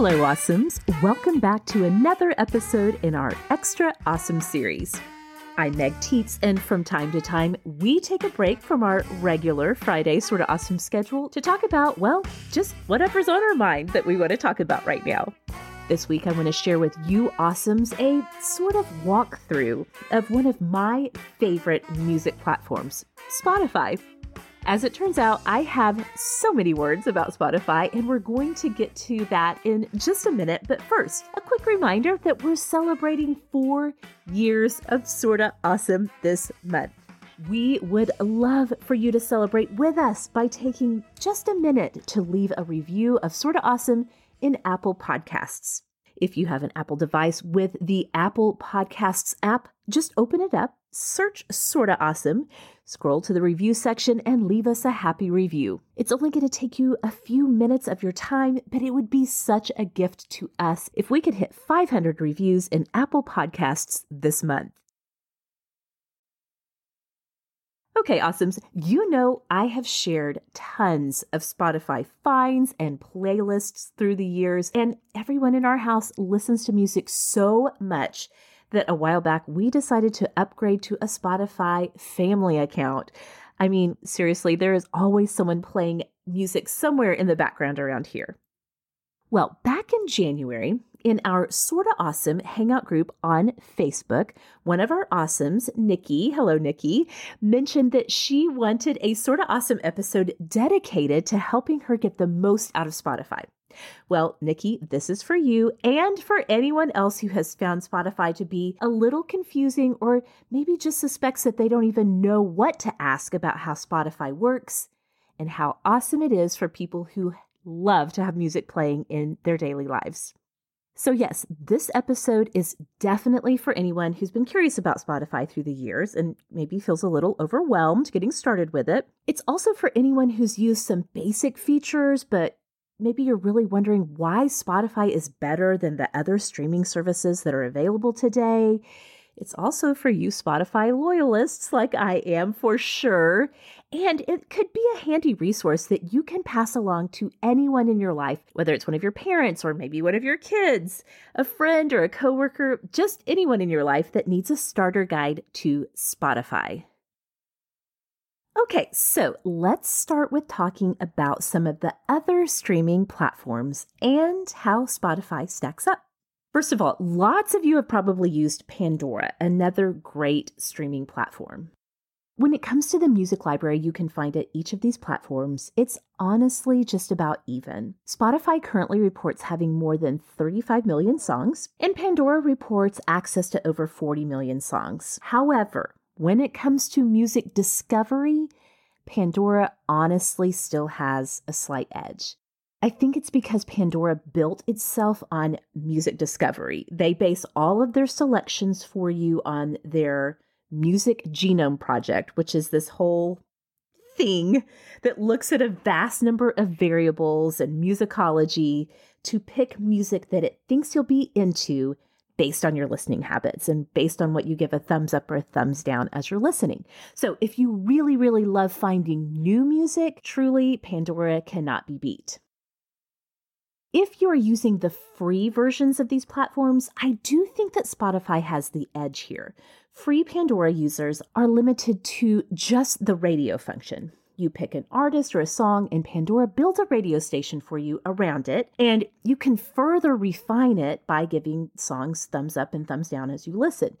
Hello, Awesomes. Welcome back to another episode in our Extra Awesome series. I'm Meg Tietz, and from time to time, we take a break from our regular Friday sort of awesome schedule to talk about, well, just whatever's on our mind that we want to talk about right now. This week, I want to share with you awesomes a sort of walkthrough of one of my favorite music platforms, Spotify. As it turns out, I have so many words about Spotify, and we're going to get to that in just a minute. But first, a quick reminder that we're celebrating four years of Sorta Awesome this month. We would love for you to celebrate with us by taking just a minute to leave a review of Sorta Awesome in Apple Podcasts. If you have an Apple device with the Apple Podcasts app, just open it up, search Sorta Awesome, scroll to the review section, and leave us a happy review. It's only going to take you a few minutes of your time, but it would be such a gift to us if we could hit 500 reviews in Apple Podcasts this month. Okay, awesomes. You know, I have shared tons of Spotify finds and playlists through the years, and everyone in our house listens to music so much that a while back we decided to upgrade to a Spotify family account. I mean, seriously, there is always someone playing music somewhere in the background around here. Well, back in January, in our Sorta Awesome Hangout group on Facebook, one of our awesomes, Nikki, hello Nikki, mentioned that she wanted a Sorta Awesome episode dedicated to helping her get the most out of Spotify. Well, Nikki, this is for you and for anyone else who has found Spotify to be a little confusing or maybe just suspects that they don't even know what to ask about how Spotify works and how awesome it is for people who love to have music playing in their daily lives. So, yes, this episode is definitely for anyone who's been curious about Spotify through the years and maybe feels a little overwhelmed getting started with it. It's also for anyone who's used some basic features, but maybe you're really wondering why Spotify is better than the other streaming services that are available today. It's also for you Spotify loyalists like I am for sure. And it could be a handy resource that you can pass along to anyone in your life, whether it's one of your parents or maybe one of your kids, a friend or a coworker, just anyone in your life that needs a starter guide to Spotify. Okay, so let's start with talking about some of the other streaming platforms and how Spotify stacks up. First of all, lots of you have probably used Pandora, another great streaming platform. When it comes to the music library you can find at each of these platforms, it's honestly just about even. Spotify currently reports having more than 35 million songs, and Pandora reports access to over 40 million songs. However, when it comes to music discovery, Pandora honestly still has a slight edge. I think it's because Pandora built itself on music discovery. They base all of their selections for you on their Music Genome Project, which is this whole thing that looks at a vast number of variables and musicology to pick music that it thinks you'll be into based on your listening habits and based on what you give a thumbs up or a thumbs down as you're listening. So if you really, really love finding new music, truly Pandora cannot be beat. If you are using the free versions of these platforms, I do think that Spotify has the edge here. Free Pandora users are limited to just the radio function. You pick an artist or a song, and Pandora builds a radio station for you around it. And you can further refine it by giving songs thumbs up and thumbs down as you listen.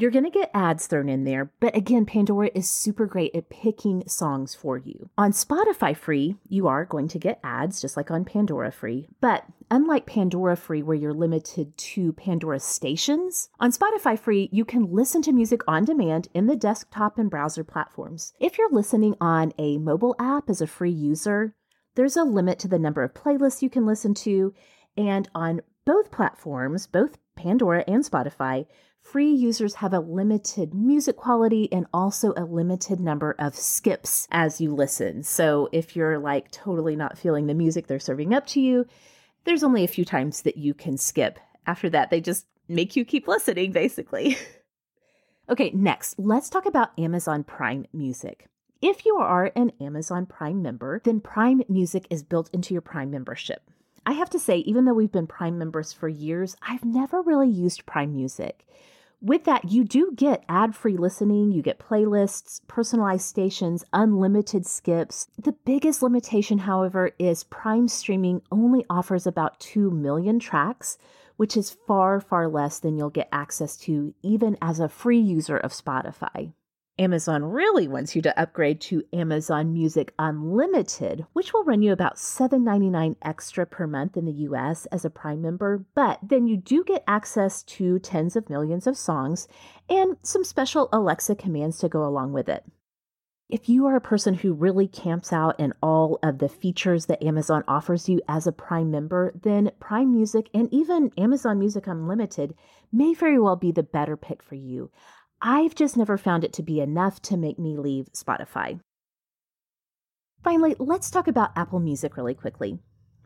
You're going to get ads thrown in there, but again, Pandora is super great at picking songs for you. On Spotify free, you are going to get ads just like on Pandora free, but unlike Pandora free, where you're limited to Pandora stations, on Spotify free, you can listen to music on demand in the desktop and browser platforms. If you're listening on a mobile app as a free user, there's a limit to the number of playlists you can listen to, and on both platforms, both Pandora and Spotify, free users have a limited music quality and also a limited number of skips as you listen. So if you're like totally not feeling the music they're serving up to you, there's only a few times that you can skip. After that, they just make you keep listening, basically. okay, next, let's talk about Amazon Prime Music. If you are an Amazon Prime member, then Prime Music is built into your Prime membership. I have to say, even though we've been Prime members for years, I've never really used Prime Music. With that, you do get ad free listening, you get playlists, personalized stations, unlimited skips. The biggest limitation, however, is Prime streaming only offers about 2 million tracks, which is far, far less than you'll get access to even as a free user of Spotify. Amazon really wants you to upgrade to Amazon Music Unlimited, which will run you about $7.99 extra per month in the US as a Prime member, but then you do get access to tens of millions of songs and some special Alexa commands to go along with it. If you are a person who really camps out in all of the features that Amazon offers you as a Prime member, then Prime Music and even Amazon Music Unlimited may very well be the better pick for you. I've just never found it to be enough to make me leave Spotify. Finally, let's talk about Apple Music really quickly.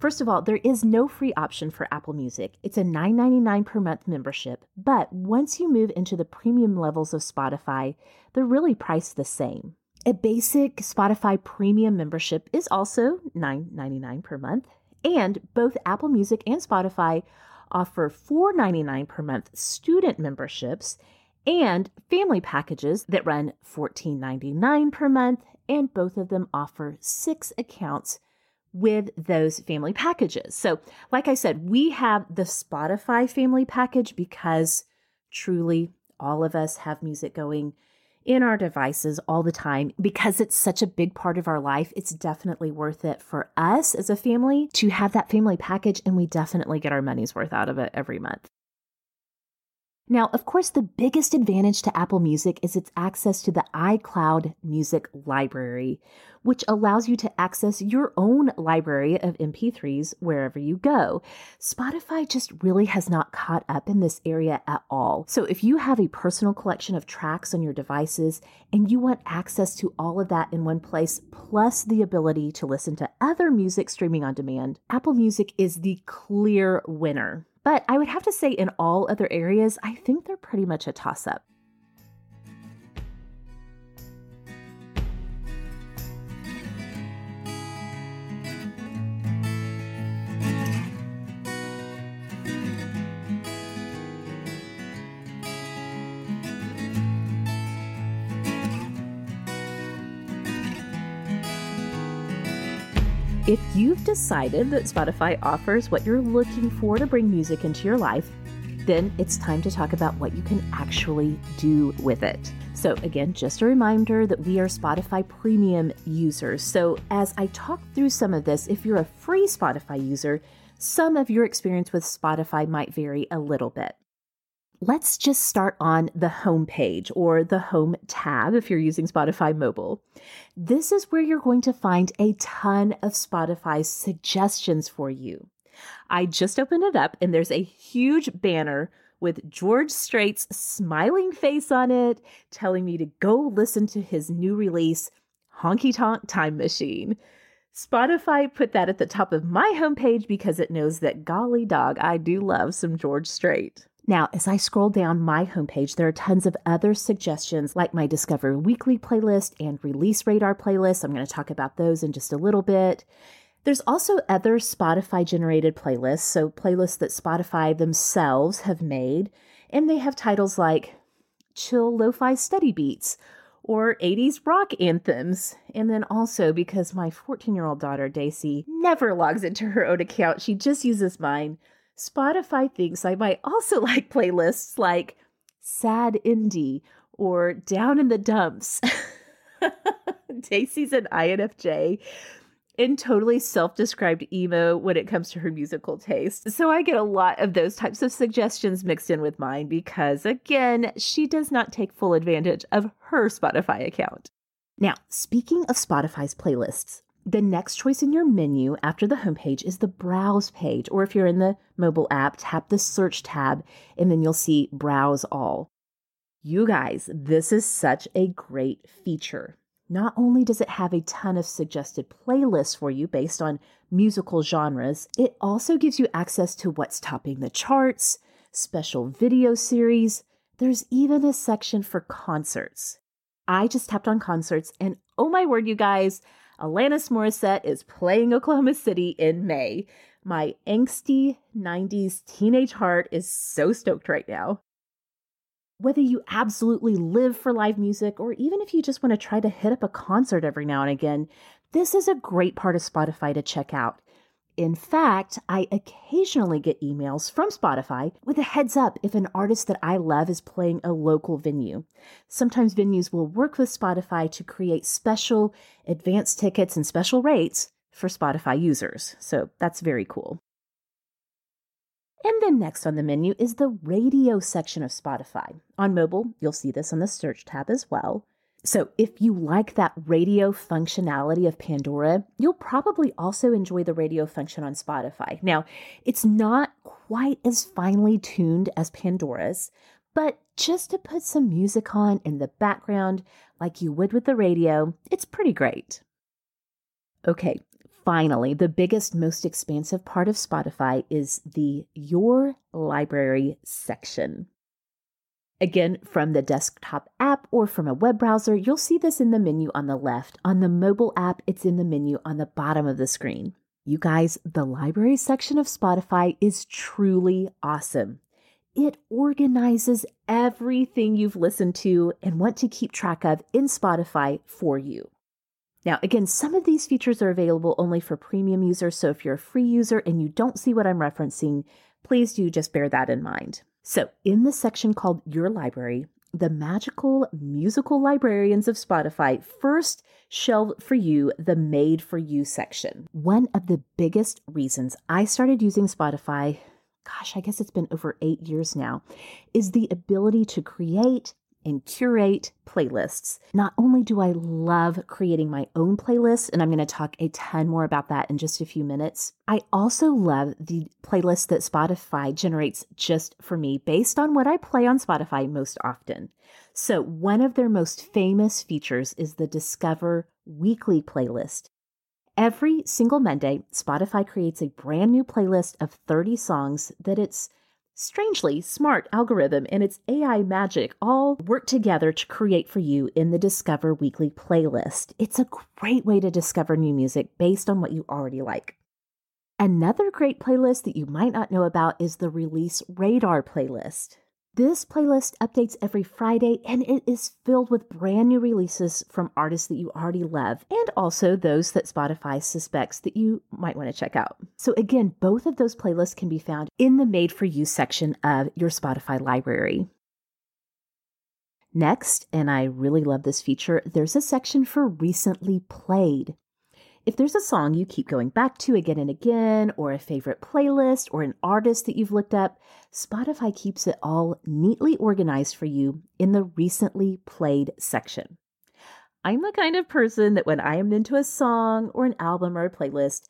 First of all, there is no free option for Apple Music. It's a $9.99 per month membership, but once you move into the premium levels of Spotify, they're really priced the same. A basic Spotify premium membership is also $9.99 per month, and both Apple Music and Spotify offer $4.99 per month student memberships and family packages that run $14.99 per month, and both of them offer six accounts with those family packages. So, like I said, we have the Spotify family package because truly all of us have music going in our devices all the time because it's such a big part of our life. It's definitely worth it for us as a family to have that family package, and we definitely get our money's worth out of it every month. Now, of course, the biggest advantage to Apple Music is its access to the iCloud Music Library, which allows you to access your own library of MP3s wherever you go. Spotify just really has not caught up in this area at all. So, if you have a personal collection of tracks on your devices and you want access to all of that in one place, plus the ability to listen to other music streaming on demand, Apple Music is the clear winner. But I would have to say, in all other areas, I think they're pretty much a toss up. If you've decided that Spotify offers what you're looking for to bring music into your life, then it's time to talk about what you can actually do with it. So, again, just a reminder that we are Spotify premium users. So, as I talk through some of this, if you're a free Spotify user, some of your experience with Spotify might vary a little bit. Let's just start on the home page or the home tab if you're using Spotify mobile. This is where you're going to find a ton of Spotify's suggestions for you. I just opened it up and there's a huge banner with George Strait's smiling face on it telling me to go listen to his new release, Honky Tonk Time Machine. Spotify put that at the top of my homepage because it knows that golly dog, I do love some George Strait. Now, as I scroll down my homepage, there are tons of other suggestions like my Discover Weekly playlist and Release Radar playlist. I'm going to talk about those in just a little bit. There's also other Spotify generated playlists, so playlists that Spotify themselves have made, and they have titles like Chill Lo Fi Study Beats or 80s rock anthems. And then also because my 14 year old daughter, Daisy, never logs into her own account, she just uses mine. Spotify thinks I might also like playlists like Sad Indie or Down in the Dumps. Daisy's an INFJ and totally self described emo when it comes to her musical taste. So I get a lot of those types of suggestions mixed in with mine because, again, she does not take full advantage of her Spotify account. Now, speaking of Spotify's playlists, the next choice in your menu after the homepage is the Browse page, or if you're in the mobile app, tap the Search tab and then you'll see Browse All. You guys, this is such a great feature. Not only does it have a ton of suggested playlists for you based on musical genres, it also gives you access to what's topping the charts, special video series. There's even a section for concerts. I just tapped on concerts, and oh my word, you guys, Alanis Morissette is playing Oklahoma City in May. My angsty 90s teenage heart is so stoked right now. Whether you absolutely live for live music or even if you just want to try to hit up a concert every now and again, this is a great part of Spotify to check out. In fact, I occasionally get emails from Spotify with a heads up if an artist that I love is playing a local venue. Sometimes venues will work with Spotify to create special advance tickets and special rates for Spotify users. So that's very cool. And then next on the menu is the radio section of Spotify. On mobile, you'll see this on the search tab as well. So, if you like that radio functionality of Pandora, you'll probably also enjoy the radio function on Spotify. Now, it's not quite as finely tuned as Pandora's, but just to put some music on in the background like you would with the radio, it's pretty great. Okay, finally, the biggest, most expansive part of Spotify is the Your Library section. Again, from the desktop app or from a web browser, you'll see this in the menu on the left. On the mobile app, it's in the menu on the bottom of the screen. You guys, the library section of Spotify is truly awesome. It organizes everything you've listened to and want to keep track of in Spotify for you. Now, again, some of these features are available only for premium users, so if you're a free user and you don't see what I'm referencing, please do just bear that in mind. So, in the section called Your Library, the magical musical librarians of Spotify first shelve for you the Made for You section. One of the biggest reasons I started using Spotify, gosh, I guess it's been over eight years now, is the ability to create and curate playlists. Not only do I love creating my own playlists, and I'm going to talk a ton more about that in just a few minutes, I also love the playlist that Spotify generates just for me based on what I play on Spotify most often. So, one of their most famous features is the Discover Weekly playlist. Every single Monday, Spotify creates a brand new playlist of 30 songs that it's strangely smart algorithm and its AI magic all work together to create for you in the Discover Weekly playlist. It's a great way to discover new music based on what you already like. Another great playlist that you might not know about is the Release Radar playlist. This playlist updates every Friday and it is filled with brand new releases from artists that you already love and also those that Spotify suspects that you might want to check out. So, again, both of those playlists can be found in the Made for You section of your Spotify library. Next, and I really love this feature, there's a section for recently played. If there's a song you keep going back to again and again, or a favorite playlist, or an artist that you've looked up, Spotify keeps it all neatly organized for you in the recently played section. I'm the kind of person that when I am into a song or an album or a playlist,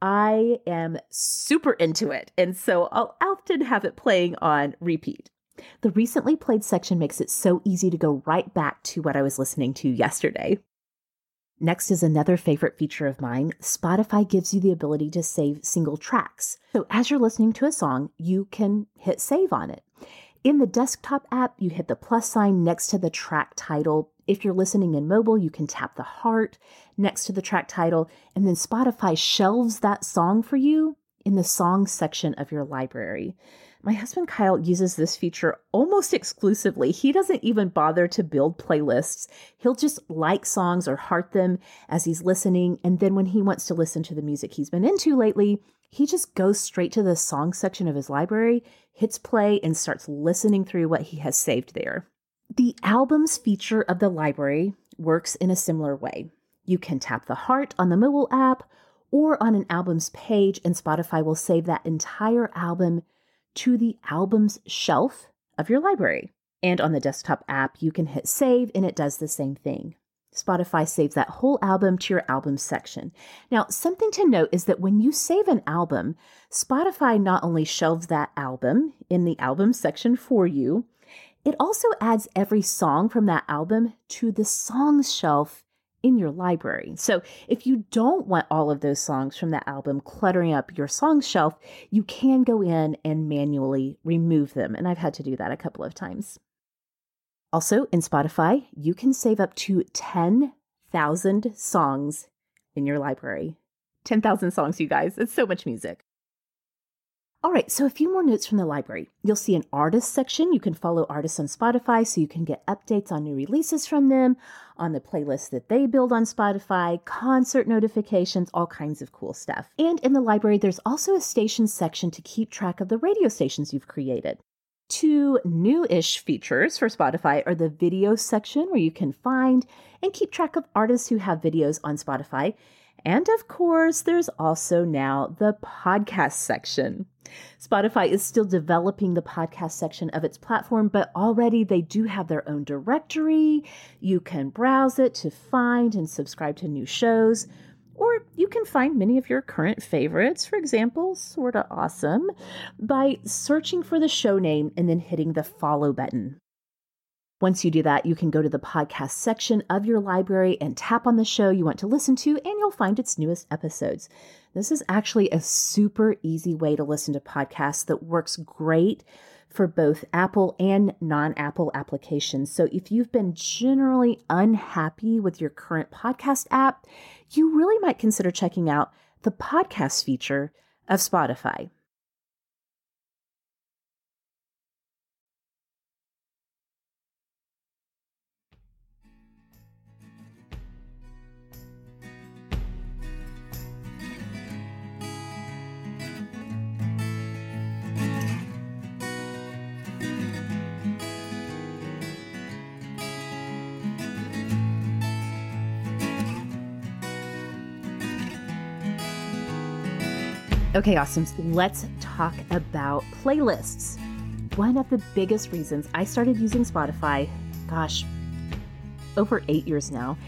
I am super into it. And so I'll often have it playing on repeat. The recently played section makes it so easy to go right back to what I was listening to yesterday. Next is another favorite feature of mine. Spotify gives you the ability to save single tracks. So as you're listening to a song, you can hit save on it. In the desktop app, you hit the plus sign next to the track title. If you're listening in mobile, you can tap the heart next to the track title, and then Spotify shelves that song for you in the songs section of your library. My husband Kyle uses this feature almost exclusively. He doesn't even bother to build playlists. He'll just like songs or heart them as he's listening. And then when he wants to listen to the music he's been into lately, he just goes straight to the song section of his library, hits play, and starts listening through what he has saved there. The albums feature of the library works in a similar way. You can tap the heart on the mobile app or on an album's page, and Spotify will save that entire album to the album's shelf of your library. And on the desktop app, you can hit save and it does the same thing. Spotify saves that whole album to your album section. Now, something to note is that when you save an album, Spotify not only shelves that album in the album section for you, it also adds every song from that album to the songs shelf in your library. So if you don't want all of those songs from that album cluttering up your song shelf, you can go in and manually remove them. And I've had to do that a couple of times. Also, in Spotify, you can save up to 10,000 songs in your library. 10,000 songs, you guys. It's so much music. All right, so a few more notes from the library. You'll see an artist section. You can follow artists on Spotify so you can get updates on new releases from them, on the playlists that they build on Spotify, concert notifications, all kinds of cool stuff. And in the library, there's also a stations section to keep track of the radio stations you've created. Two new ish features for Spotify are the video section, where you can find and keep track of artists who have videos on Spotify. And of course, there's also now the podcast section. Spotify is still developing the podcast section of its platform, but already they do have their own directory. You can browse it to find and subscribe to new shows. Or you can find many of your current favorites, for example, Sorta Awesome, by searching for the show name and then hitting the follow button. Once you do that, you can go to the podcast section of your library and tap on the show you want to listen to, and you'll find its newest episodes. This is actually a super easy way to listen to podcasts that works great for both Apple and non Apple applications. So if you've been generally unhappy with your current podcast app, you really might consider checking out the podcast feature of Spotify. Okay, awesomes, let's talk about playlists. One of the biggest reasons I started using Spotify, gosh, over eight years now,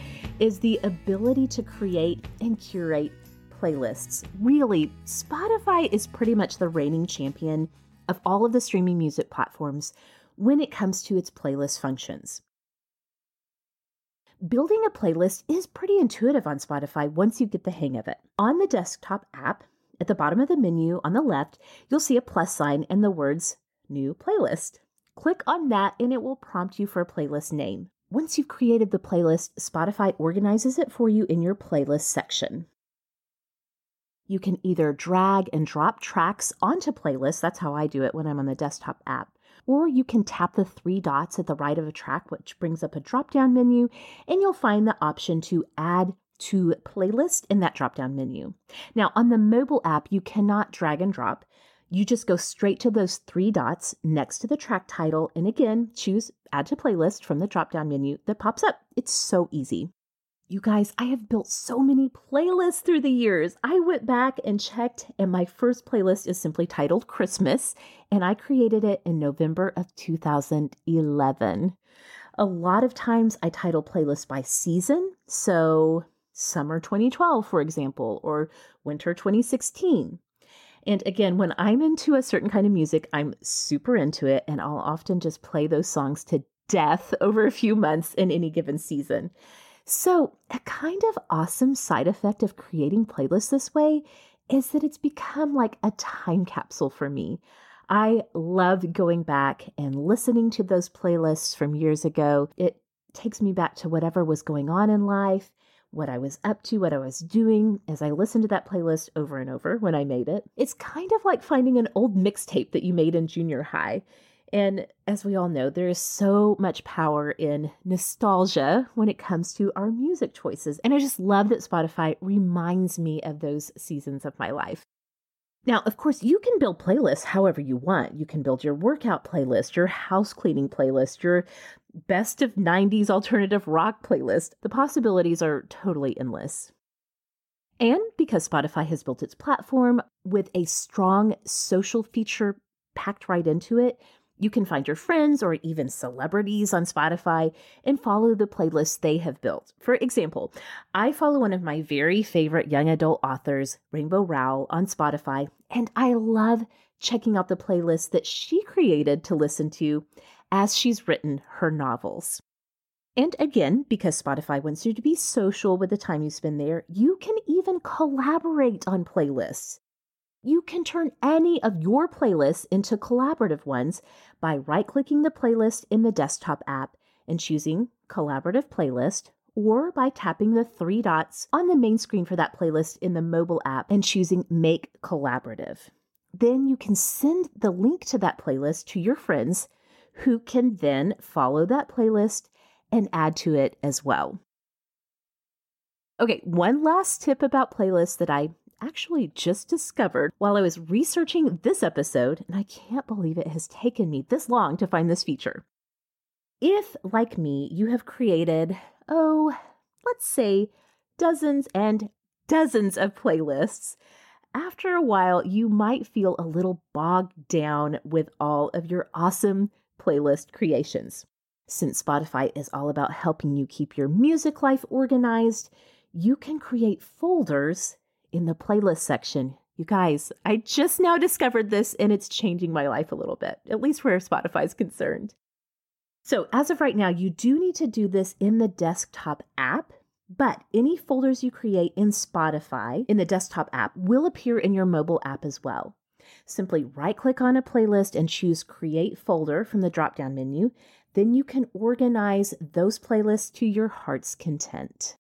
is the ability to create and curate playlists. Really, Spotify is pretty much the reigning champion of all of the streaming music platforms when it comes to its playlist functions. Building a playlist is pretty intuitive on Spotify once you get the hang of it. On the desktop app, at the bottom of the menu on the left, you'll see a plus sign and the words New Playlist. Click on that and it will prompt you for a playlist name. Once you've created the playlist, Spotify organizes it for you in your playlist section. You can either drag and drop tracks onto playlists, that's how I do it when I'm on the desktop app, or you can tap the three dots at the right of a track, which brings up a drop down menu, and you'll find the option to add to playlist in that drop down menu. Now, on the mobile app, you cannot drag and drop. You just go straight to those three dots next to the track title, and again, choose add to playlist from the drop down menu that pops up. It's so easy. You guys, I have built so many playlists through the years. I went back and checked, and my first playlist is simply titled Christmas, and I created it in November of 2011. A lot of times I title playlists by season. So summer 2012, for example, or winter 2016. And again, when I'm into a certain kind of music, I'm super into it, and I'll often just play those songs to death over a few months in any given season. So, a kind of awesome side effect of creating playlists this way is that it's become like a time capsule for me. I love going back and listening to those playlists from years ago. It takes me back to whatever was going on in life what I was up to, what I was doing as I listened to that playlist over and over when I made it. It's kind of like finding an old mixtape that you made in junior high. And as we all know, there is so much power in nostalgia when it comes to our music choices. And I just love that Spotify reminds me of those seasons of my life. Now, of course, you can build playlists however you want. You can build your workout playlist, your house cleaning playlist, your best of 90s alternative rock playlist. The possibilities are totally endless. And because Spotify has built its platform with a strong social feature packed right into it, you can find your friends or even celebrities on Spotify and follow the playlists they have built. For example, I follow one of my very favorite young adult authors, Rainbow Rowell, on Spotify, and I love checking out the playlist that she created to listen to as she's written her novels. And again, because Spotify wants you to be social with the time you spend there, you can even collaborate on playlists. You can turn any of your playlists into collaborative ones by right clicking the playlist in the desktop app and choosing Collaborative Playlist, or by tapping the three dots on the main screen for that playlist in the mobile app and choosing Make Collaborative. then you can send the link to that playlist to your friends who can then follow that playlist and add to it as well. Okay, one last tip about playlists that I actually just discovered while I was researching this episode, and I can't believe it has taken me this long to find this feature. If, like me, you have created, oh, let's say dozens and dozens of playlists, after a while you might feel a little bogged down with all of your awesome playlist creations. Since Spotify is all about helping you keep your music life organized, you can create folders in the playlist section. You guys, I just now discovered this and it's changing my life a little bit, at least where Spotify is concerned. So, as of right now, you do need to do this in the desktop app, but any folders you create in Spotify in the desktop app will appear in your mobile app as well. Simply right click on a playlist and choose Create Folder from the drop down menu. Then you can organize those playlists to your heart's content.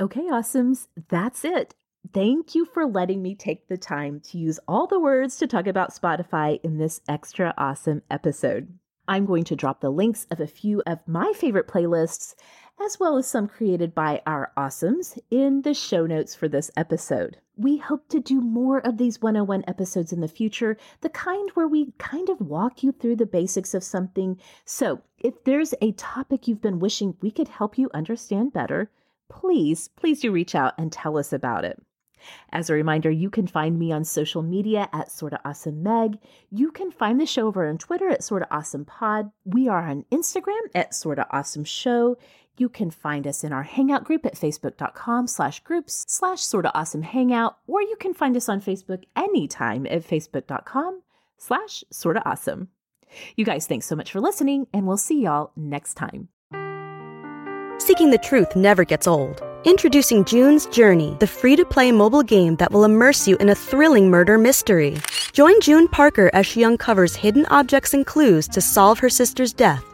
Okay, awesomes, that's it. Thank you for letting me take the time to use all the words to talk about Spotify in this extra awesome episode. I'm going to drop the links of a few of my favorite playlists, as well as some created by our awesomes, in the show notes for this episode. We hope to do more of these 101 episodes in the future, the kind where we kind of walk you through the basics of something. So, if there's a topic you've been wishing we could help you understand better, please, please do reach out and tell us about it. As a reminder, you can find me on social media at Sorta Awesome Meg. You can find the show over on Twitter at Sorta Awesome Pod. We are on Instagram at Sorta Awesome Show. You can find us in our Hangout group at facebook.com slash groups slash Sorta Awesome Hangout, or you can find us on Facebook anytime at facebook.com slash Sorta Awesome. You guys, thanks so much for listening, and we'll see y'all next time. Seeking the truth never gets old. Introducing June's Journey, the free to play mobile game that will immerse you in a thrilling murder mystery. Join June Parker as she uncovers hidden objects and clues to solve her sister's death